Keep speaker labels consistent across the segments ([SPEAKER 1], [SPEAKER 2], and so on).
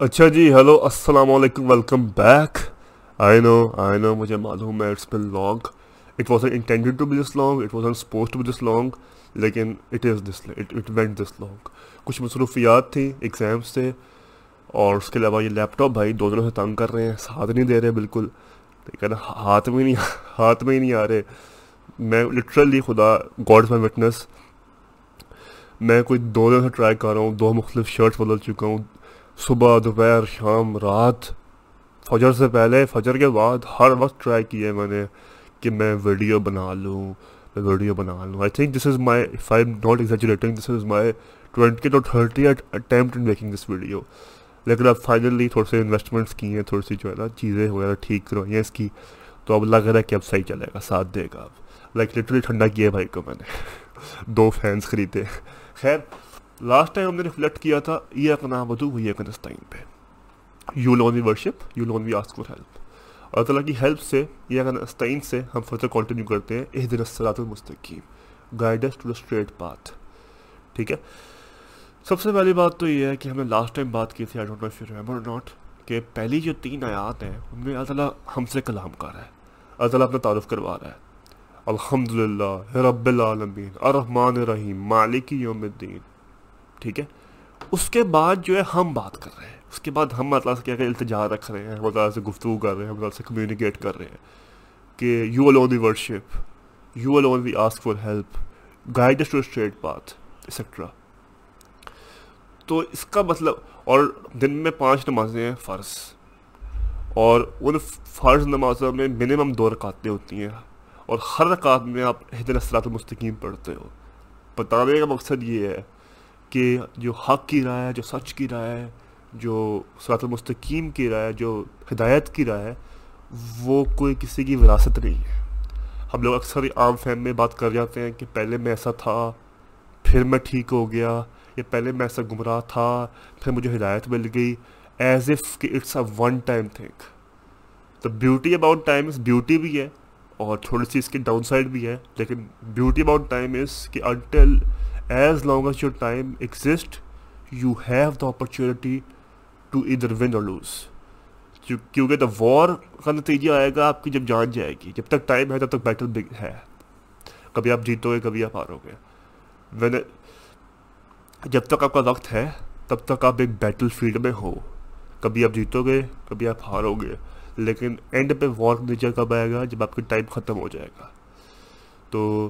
[SPEAKER 1] اچھا جی ہیلو، السلام علیکم، ویلکم بیک۔ آئی نو آئی نو مجھے معلوم ہے، it's been long it was intended to be this long it was suppose to be this long لیکن it is this it went this long کچھ مصروفیات تھیں ایگزامس تھے، اور اس کے علاوہ یہ لیپ ٹاپ بھائی دو دنوں سے تنگ کر رہے ہیں، ساتھ نہیں دے رہے، بالکل۔ لیکن ہاتھ میں نہیں ہاتھ میں ہی نہیں آ رہے۔ میں لٹرلی خدا گاڈ مائی وٹنس میں کوئی دو دن سے ٹرائی کر رہا ہوں، دو مختلف شرٹس بدل چکا ہوں صبح، دوپہر، شام، رات۔ فجر سے پہلے، فجر کے بعد ہر وقت ٹرائی کیا ہے میں نے کہ میں ویڈیو بنا لوں، میں ویڈیو بنا لوں۔ I think this is my if I not exaggerating this is my twenty two thirty attempt in making this video لیکن اب فائنلی تھوڑے سے انویسٹمنٹس کی ہیں، تھوڑی سی جو ہے نا چیزیں وغیرہ ٹھیک کروائی ہیں اس کی، تو اب لگ رہا ہے کہ اب صحیح چلے گا، ساتھ دے گا اب۔ لائک لٹرلی ٹھنڈا کیا بھائی کو میں نے۔ دو فینس خریدے۔ خیر لاسٹ ٹائم ہم نے ریفلیکٹ کیا تھا، یہ اپنا بدو ہوئی ہے پہ۔ You alone we worship you alone we ask for help اللہ تعالیٰ کی ہیلپ سے، یہ کنستائن سے ہم فردر کنٹینیو کرتے ہیں۔ ایک دن السلاط المستقیم۔ Guides to the straight path ٹھیک ہے؟ سب سے پہلی بات تو یہ ہے کہ ہم نے لاسٹ ٹائم بات کی تھی I don't know if you remember not کہ پہلی جو تین آیات ہیں، ان میں اللہ تعالیٰ ہم سے کلام کر رہا ہے۔ اللہ تعالیٰ اپنا تعارف کروا رہا ہے۔ الحمد للہ رب العالمین، الرحمن الرحیم، مالک یوم الدین۔ ٹھیک ہے؟ اس کے بعد جو ہے ہم بات کر رہے ہیں۔ اس کے بعد ہم اللہ سے کیا کہ التجا رکھ رہے ہیں، ہم اللہ سے گفتگو کر رہے ہیں، ہم اللہ سے کمیونیکیٹ کر رہے ہیں کہ you alone the worship you alone we ask for help guide to straight path etcetera تو اس کا مطلب اور دن میں پانچ نمازیں ہیں، فرض۔ اور ان فرض نمازوں میں منیمم دو رکعتیں ہوتی ہیں۔ اور ہر رکعت میں آپ حید الصلاۃ المستقیم پڑھتے ہو۔ بتانے کا مقصد یہ ہے کہ جو حق کی رائے ہے، جو سچ کی رائے ہے، جو صلاۃ المستقیم کی رائے ہے، جو ہدایت کی رائے ہے، وہ کوئی کسی کی وراثت نہیں ہے۔ ہم لوگ اکثر عام فہم میں بات کر جاتے ہیں کہ پہلے میں ایسا تھا، پھر میں ٹھیک ہو گیا، یا پہلے میں ایسا گمراہ تھا، پھر مجھے ہدایت مل گئی۔ ایز ایف کہ it's a one time thing تو beauty about time is beauty بھی ہے اور تھوڑی سی اس کی ڈاؤن سائڈ بھی ہے، لیکن بیوٹی اباؤٹ ٹائم از کہ until as long as your time exist you have the opportunity to either win or lose کیونکہ دا وار کا نتیجہ آئے گا آپ کی جب جان جائے گی جب تک ٹائم ہے تب تک بیٹل بگ ہے کبھی آپ جیتو گے کبھی آپ ہارو گے وین جب تک آپ کا وقت ہے تب تک آپ ایک بیٹل فیلڈ میں ہو کبھی آپ جیتو گے کبھی آپ ہارو گے لیکن اینڈ پہ وار نیچر کب آئے گا جب آپ کی ٹائم ختم ہو جائے گا تو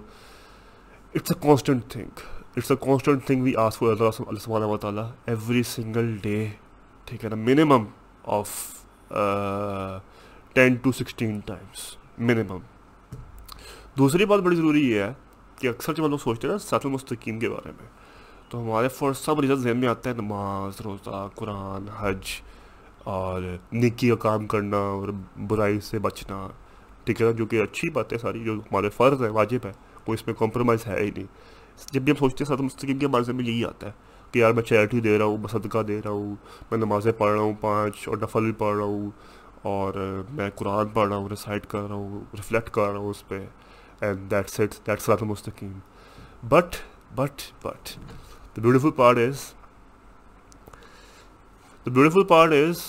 [SPEAKER 1] it's a constant thing it's a constant thing we ask for اللہ سبحانہ و تعالیٰ ایوری سنگل ڈے ٹھیک ہے نا minimum of ten to sixteen times minimum دوسری بات بڑی ضروری یہ ہے کہ اکثر جب ہم لوگ سوچتے ہیں نا سات المستقین کے بارے میں، تو ہمارے فور سب ریزن ذہن میں آتا ہے نماز، روزہ، قرآن، حج اور نکی کا کام کرنا اور برائی سے بچنا۔ ٹھیک ہے نا، جو کہ اچھی بات ہے ساری جو ہمارے فرض ہے واجب ہے کوئی اس میں کمپرومائز ہے ہی نہیں۔ جب بھی ہم سوچتے ہیں سات مستقیم کے بارے میں یہی آتا ہے کہ یار میں چیریٹی دے رہا ہوں، میں صدقہ دے رہا ہوں، میں نمازیں پڑھ رہا ہوں پانچ اور نفل بھی پڑھ رہا ہوں اور میں قرآن پڑھ رہا ہوں ریسائٹ کر رہا ہوں ریفلیکٹ کر رہا ہوں اس پہ اینڈ دیٹس اٹ دیٹس رات مستقیم but but but the beautiful part is the beautiful part is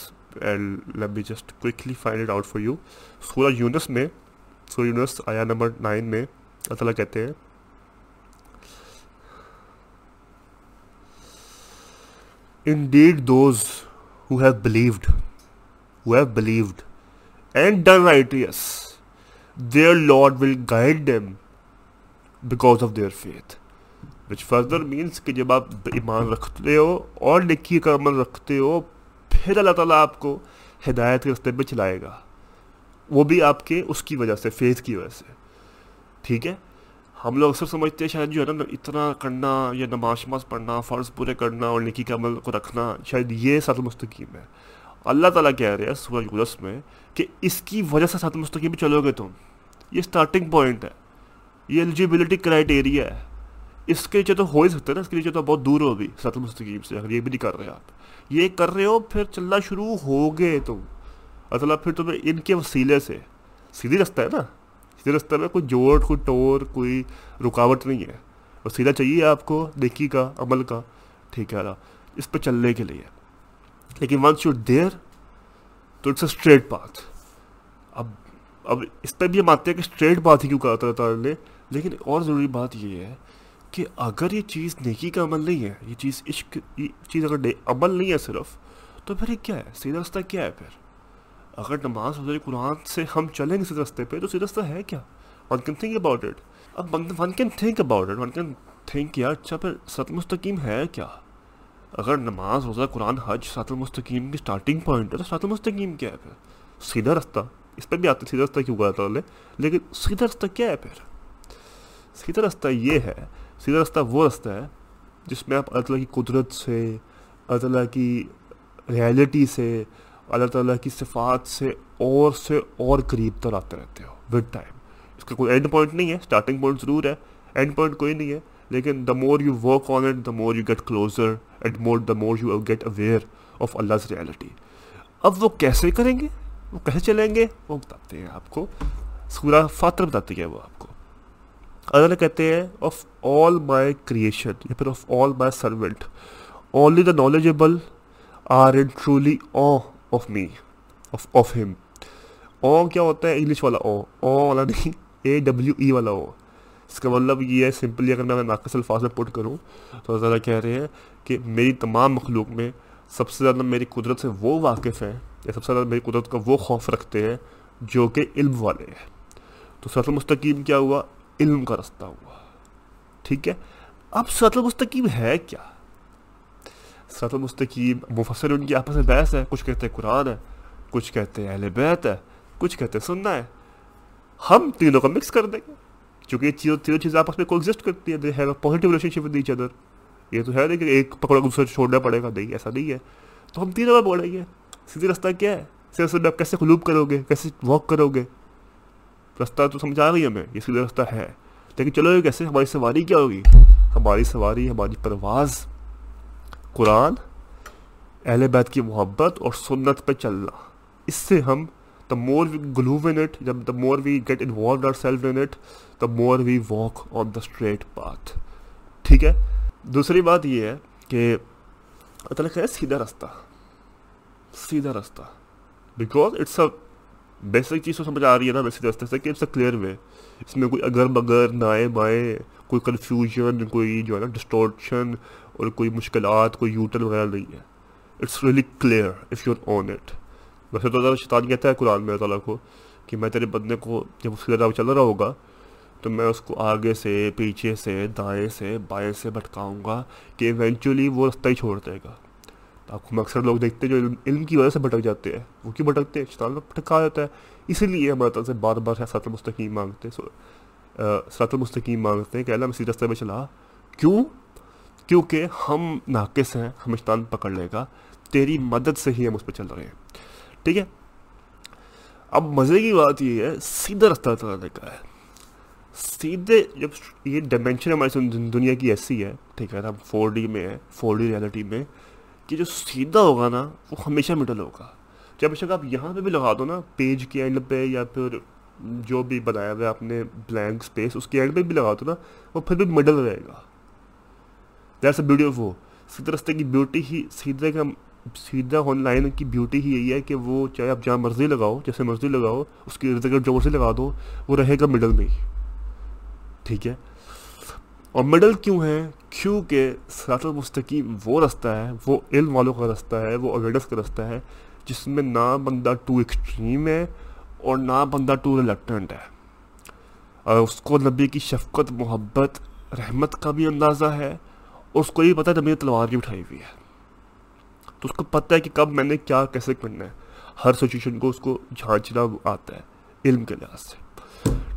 [SPEAKER 1] and let me just quickly find it out for you Surah Yunus میں سورہ یونس آیا نمبر نائن میں، اللہ تعالیٰ کہتے ہیں indeed those who have believed who have believed and done right yes their lord will guide them because of their faith which further means کہ جب آپ ایمان رکھتے ہو اور نکی کا عمل رکھتے ہو پھر اللہ تعالیٰ آپ کو ہدایت کے رستے پہ چلائے گا وہ بھی آپ کے اس کی وجہ سے فیتھ کی وجہ سے ٹھیک ہے ہم لوگ اکثر سمجھتے ہیں شاید جو ہے نا مطلب اتنا کرنا یا نماز شماز پڑھنا، فرض پورے کرنا اور نکی کے عمل کو رکھنا شاید یہ سات مستقیم ہے۔ اللہ تعالیٰ کہہ رہے ہیں سورج یونس میں کہ اس کی وجہ سے سات مستقیم چلو گے تم۔ یہ اسٹارٹنگ پوائنٹ ہے۔ یہ ایلیجیبلٹی کرائٹیریا ہے۔ اس کے نیچے تو ہو ہی سکتا ہے نا، اس کے نیچے تو بہت دور ہو بھی سات مستقیم سے۔ اگر یہ بھی نہیں کر رہے آپ۔ یہ کر رہے ہو، پھر چلنا شروع ہو گئے تم۔ اللہ پھر تمہیں ان کے وسیلے سے سیدھی رستہ ہے نا۔ سیدھے رستہ میں کوئی جوڑ کوئی ٹور، کوئی رکاوٹ نہیں ہے۔ وسیلہ چاہیے آپ کو نیکی کا، عمل کا۔ ٹھیک ہے اس پہ چلنے کے لیے۔ لیکن ونس یو دیر تو اٹس اے اسٹریٹ پاتھ اب اب اس پہ بھی ہم آتے ہیں کہ اسٹریٹ پاتھ ہی کیوں کہا تھا تعالیٰ نے؟ لیکن اور ضروری بات یہ ہے کہ اگر یہ چیز نیکی کا عمل نہیں ہے، یہ چیز عشق، یہ چیز اگر عمل نہیں ہے صرف، تو پھر یہ کیا ہے؟ سیدھا رستہ کیا ہے پھر؟ اگر نماز حضور قرآن سے ہم چلیں گے سیدھے رستے پہ، تو سیدھا رستہ ہے کیا؟ One can think about it اب one can think about it one can think یار اچھا پھر ست مستقیم ہے کیا؟ اگر نماز روزہ قرآن حج سات المستقیم کی اسٹارٹنگ پوائنٹ ہے، تو سات المستقیم کیا ہے پھر؟ سیدھا رستہ۔ اس پہ بھی آتے سیدھا رستہ کیوں کہا لے۔ لیکن سیدھا رستہ کیا ہے پھر؟ سیدھا رستہ یہ ہے، سیدھا رستہ وہ رستہ ہے جس میں آپ اللہ تعالیٰ کی قدرت سے، اللہ تعالیٰ کی ریالٹی سے اللہ تعالیٰ کی صفات سے اور سے اور قریب تر آتے رہتے ہو ود ٹائم اس کا کوئی اینڈ پوائنٹ نہیں ہے اسٹارٹنگ پوائنٹ ضرور ہے اینڈ پوائنٹ کوئی نہیں ہے، لیکن the more you work on it the more you get closer and more the more you get aware of Allah reality اب وہ کیسے کریں گے؟ وہ کیسے چلیں گے؟ وہ بتاتے ہیں آپ کو۔ سورہ فاتر بتاتی ہے وہ آپ کو۔ اللہ کہتے ہیں آف آل مائی کریشن یا پھر of all my servant only the knowledgeable are in truly awe of me of of him awe کیا ہوتا ہے انگلش والا او او والا نہیں اے ڈبلیو ای والا او اس کا مطلب یہ ہے سمپلی اگر میں ناقص الفاظ میں پٹ کروں تو ذرا کہہ رہے ہیں کہ میری تمام مخلوق میں سب سے زیادہ میری قدرت سے وہ واقف ہیں یا سب سے زیادہ میری قدرت کا وہ خوف رکھتے ہیں جو کہ علم والے ہیں تو سرط المستقیم کیا ہوا علم کا رستہ ہوا ٹھیک ہے اب سرط المستقیم ہے کیا سرط المستقیم مفسر ان کی آپس میں بحث ہے کچھ کہتے ہیں قرآن ہے کچھ کہتے ہیں اہل بیت ہے کچھ کہتے ہیں سننا ہے ہم تینوں کا مکس کر دیں گے چونکہ یہ چیزوں تینوں چیزیں آپس میں کو ایگزسٹ کرتی ہیں have a positive relationship with each other یہ تو ہے نہیں کہ ایک پکڑا دوسرے چھوڑنا پڑے گا نہیں ایسا نہیں ہے تو ہم تینوں کا بولیں گے سیدھی رستہ کیا ہے سیدھے رستے آپ کیسے خلوب کرو گے کیسے واک کرو گے رستہ تو سمجھ آ گئی ہمیں یہ سیدھا رستہ ہے لیکن چلو یہ کیسے ہماری سواری کیا ہوگی ہماری سواری ہماری پرواز قرآن، اہل بیت کی محبت اور سنت پہ چلنا۔ اس سے ہم دا more we glue in it جب the more we get involved our self in it the more we walk on the straight path ٹھیک ہے؟ دوسری بات یہ ہے کہ تعالیٰ کہ سیدھا رستہ۔ سیدھا رستہ۔ بیکاز اٹس اے بیسک چیز تو سمجھ آ رہی ہے نا میں سیدھے رستے سے کہ اٹس اے کلیئر وے اس میں کوئی اگر بگر، نائیں بائیں، کوئی کنفیوژن کوئی جو ہے نا ڈسٹورشن اور کوئی مشکلات، کوئی یوٹر وغیرہ نہیں ہے۔ It's really clear if you on it ویسے تو شیطان کہتا ہے قرآن میں تعالیٰ کو کہ میں تیرے بدنے کو جب اس کی چل رہا ہوگا تو میں اس کو آگے سے، پیچھے سے، دائیں سے، بائیں سے بھٹکاؤں گا کہ ایونچولی وہ رستہ ہی چھوڑ دے گا۔ آپ کو اکثر لوگ دیکھتے ہیں جو علم کی وجہ سے بھٹک جاتے ہیں، وہ کیوں بھٹکتے ہیں؟ شیطان میں بھٹکا جاتا ہے۔ اسی لیے ہمارے طرف سے بار بار سات المستقیم مانگتے ہیں۔ سات المستقیم مانگتے ہیں کہ اللہ میں اسی رستے میں چلا۔ کیوں؟ کیونکہ ہم ناقص ہیں، ہم شیطان پکڑ لے گا۔ تیری مدد سے ہی ہم اس پہ چل رہے ہیں۔ ٹھیک ہے؟ اب مزے کی بات یہ ہے، سیدھا رستہ چلانے کا ہے۔ سیدھے جب یہ ڈائمینشن ہماری دنیا کی ایسی ہے، ٹھیک ہے ہم فور ڈی میں ہے فور ڈی ریالٹی میں، کہ جو سیدھا ہوگا نا، وہ ہمیشہ مڈل ہوگا۔ جب شک آپ یہاں پہ بھی لگا دو نا پیج کے اینڈ پہ یا پھر جو بھی بنایا ہوا ہے آپ نے بلینک اسپیس اس کے اینڈ پہ بھی لگا دو نا، وہ پھر بھی مڈل رہے گا۔ دیٹس اے بیوٹی آف وہ سیدھے رستے کی بیوٹی ہی سیدھے کا سیدھا آن لائن کی بیوٹی ہی یہی ہے کہ وہ چاہے آپ جہاں مرضی لگاؤ، جیسے مرضی لگاؤ، اس کی ارد گرد جو مرضی لگا دو، وہ رہے گا مڈل میں ہی۔ ٹھیک ہے؟ اور مڈل کیوں ہے؟ کیونکہ سرات المستقیم وہ رستہ ہے، وہ علم والوں کا رستہ ہے، وہ اویرنس کا رستہ ہے، جس میں نہ بندہ ٹو ایکسٹریم ہے اور نہ بندہ ٹو ریلیکٹنٹ ہے۔ اور اس کو نبی کی شفقت، محبت، رحمت کا بھی اندازہ ہے۔ اس کو یہ پتہ ہے نبی تلوار بھی اٹھائی ہوئی ہے۔ تو اس کو پتہ ہے کہ کب میں نے کیا، کیسے کرنا ہے۔ ہر سچویشن کو اس کو جھانچنا آتا ہے علم کے لحاظ سے۔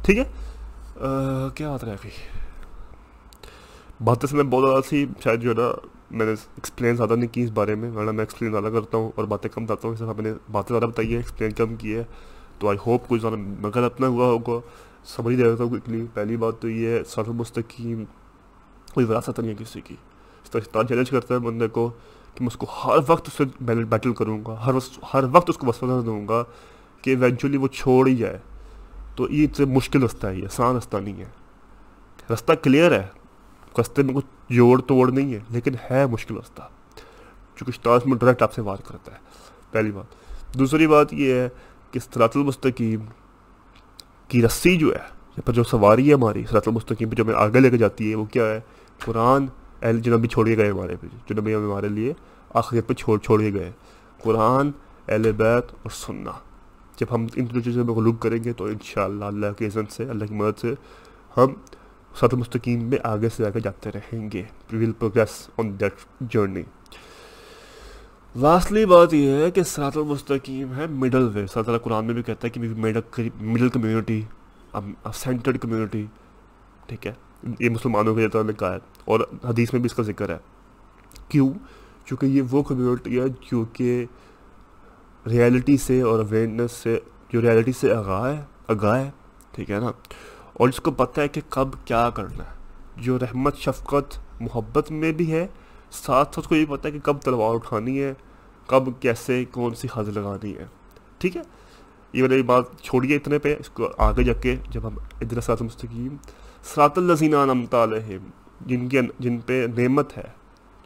[SPEAKER 1] ٹھیک ہے؟ کیا بات رہی باتیں سے میں بہت زیادہ سی شاید جو ہے نا، میں نے ایکسپلین زیادہ نہیں کی اس بارے میں، ورنہ میں ایکسپلین زیادہ کرتا ہوں اور باتیں کم بتاتا ہوں۔ اس میں نے باتیں زیادہ بتائی ہے ایکسپلین کم کی ہے تو آئی ہوپ کوئی زیادہ مگر اپنا ہوا ہوگا۔ سمجھ دے رہتا ہوں پہلی بات تو یہ ہے سر مستقیم کوئی وراثت نہیں ہے کسی کی اس طرح چیلنج کرتا ہے بندے کو کہ میں اس کو ہر وقت اس سے بیٹل کروں گا ہر ہر وقت اس کو وسوسہ دوں گا کہ ایونچولی وہ چھوڑ ہی جائے تو یہ سے مشکل رستہ ہے یہ آسان رستہ نہیں ہے رستہ کلیئر ہے رستے میں کچھ جوڑ توڑ نہیں ہے لیکن ہے مشکل رستہ چونکہ شیطان میں ڈائریکٹ آپ سے وار کرتا ہے پہلی بات دوسری بات یہ ہے کہ سرات المستقیم کی رسی جو ہے یا پھر جو سواری ہے ہماری سرات المستقیم پہ جو ہمیں آگے لے کے جاتی ہے وہ کیا ہے قرآن اہل جو نبی چھوڑے گئے ہمارے پہ جو نبی ہمارے لیے آخریت پہ چھوڑ چھوڑے گئے۔ قرآن، اہل بیت اور سننا۔ جب ہم ان دو چیزوں میں غلوب کریں گے تو انشاءاللہ اللہ کے عزت سے، اللہ کی مدد سے ہم سات مستقیم میں آگے سے آگے جاتے رہیں گے۔ We will progress on that journey lastly بات یہ ہے کہ سات المستقیم ہے مڈل وے سات اللہ قرآن میں بھی کہتا ہے کہ مڈل کمیونٹی سینٹرڈ کمیونٹی ٹھیک ہے؟ یہ مسلمانوں کے نے کہا ہے اور حدیث میں بھی اس کا ذکر ہے۔ کیوں؟ چونکہ یہ وہ کمیونٹی ہے جو کہ ریالٹی سے اور اویئرنیس سے، جو ریالٹی سے آگاہ ہے آگاہ ہے، ٹھیک ہے نا؟ اور اس کو پتہ ہے کہ کب کیا کرنا ہے۔ جو رحمت، شفقت، محبت میں بھی ہے، ساتھ ساتھ کو یہ پتہ ہے کہ کب تلوار اٹھانی ہے، کب کیسے کون سی حد لگانی ہے۔ ٹھیک ہے؟ یہ میری بات چھوڑیے اتنے پہ، اس کو آگے جا کے جب ہم ادھر سات مستقیم سرات الزین نمتا علیہم جن کے جن پہ نعمت ہے،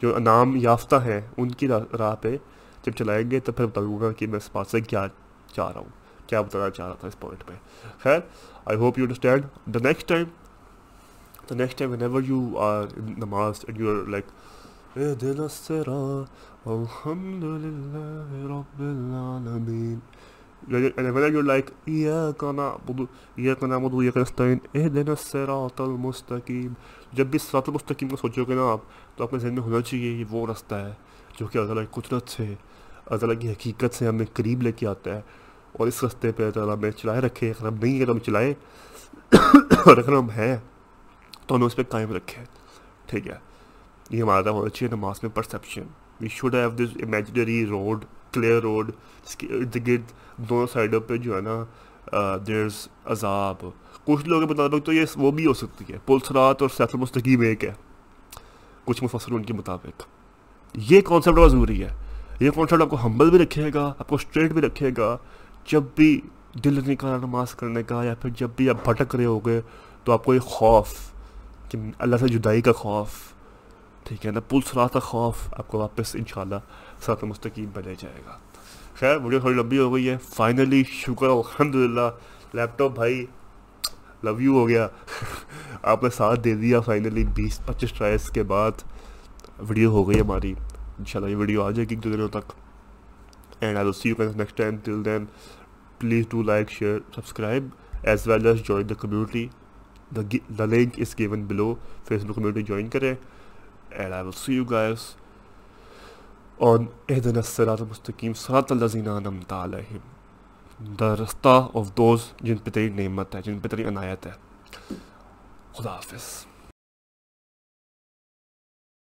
[SPEAKER 1] جو انعام یافتہ ہیں، ان کی راہ پہ جب چلائیں گے تو پھر بتاؤں گا کہ میں اس بات سے کیا چاہ رہا ہوں، کیا بتانا چاہ رہا تھا اس پوائنٹ پہ۔ خیر I hope you understand the next time the next time whenever you are namaz and you are like دل الحمد للہ رب العالمین whenever you're like إياك نعبد إياك نعبد وإياك نستعين اهدنا الصراط المستقيم جب بھی صراط المستقیم کو سوچو گے نا آپ تو آپ کے ذہن میں ہونا چاہیے یہ وہ رستہ ہے جو کہ اللہ کی قدرت سے اللہ کی حقیقت سے ہمیں قریب لے کے آتا ہے اور اس رستے پہ اللہ ہمیں چلائے رکھے اگر ہم نہیں ہے تو ہم چلائے اور اگر ہم ہیں تو ہمیں اس پہ قائم رکھے ٹھیک ہے یہ ہمارا ہونا چاہیے نماز میں perception we should have this imaginary road clear road جس کے ارد گرد دونوں سائڈوں پہ جو ہے نا دیرز عذاب۔ کچھ لوگوں کے مطابق تو یہ وہ بھی ہو سکتی ہے۔ پلسرات اور سیف المستقیم ایک ہے۔ کچھ مفسر ان کے مطابق۔ یہ کانسیپٹ بہت ضروری ہے۔ یہ کانسیپٹ آپ کو ہمبل بھی رکھے گا، آپ کو اسٹریٹ بھی رکھے گا۔ جب بھی دل نکالا نماز کرنے کا یا پھر جب بھی آپ بھٹک رہے ہوگے تو آپ کو یہ خوف کہ اللہ سے جدائی کا خوف، ٹھیک ہے نا؟ پلسرات کا خوف آپ کو واپس ان شاء اللہ سرات مستقیم پہ لے جائے گا۔ خیر، ویڈیو تھوڑی لمبی ہو گئی ہے۔ فائنلی شکر الحمد للہ لیپ ٹاپ بھائی لو یو ہو گیا۔ آپ نے ساتھ دے دیا۔ فائنلی بیس، پچیس ٹرائز کے بعد ویڈیو ہو گئی ہماری۔ ان شاء اللہ یہ ویڈیو آ جائے گی ایک دو دنوں تک۔ And I see you next time till then please do like share subscribe as well as join the community the link is given below Facebook community join کریں۔ And I will see you guys اور اہدن السرات مستقیم سرات الزین نمتا علیہم دا رستہ of those جن پہ تیری نعمت ہے، جن پہ تیری عنایت ہے. خدا حافظ.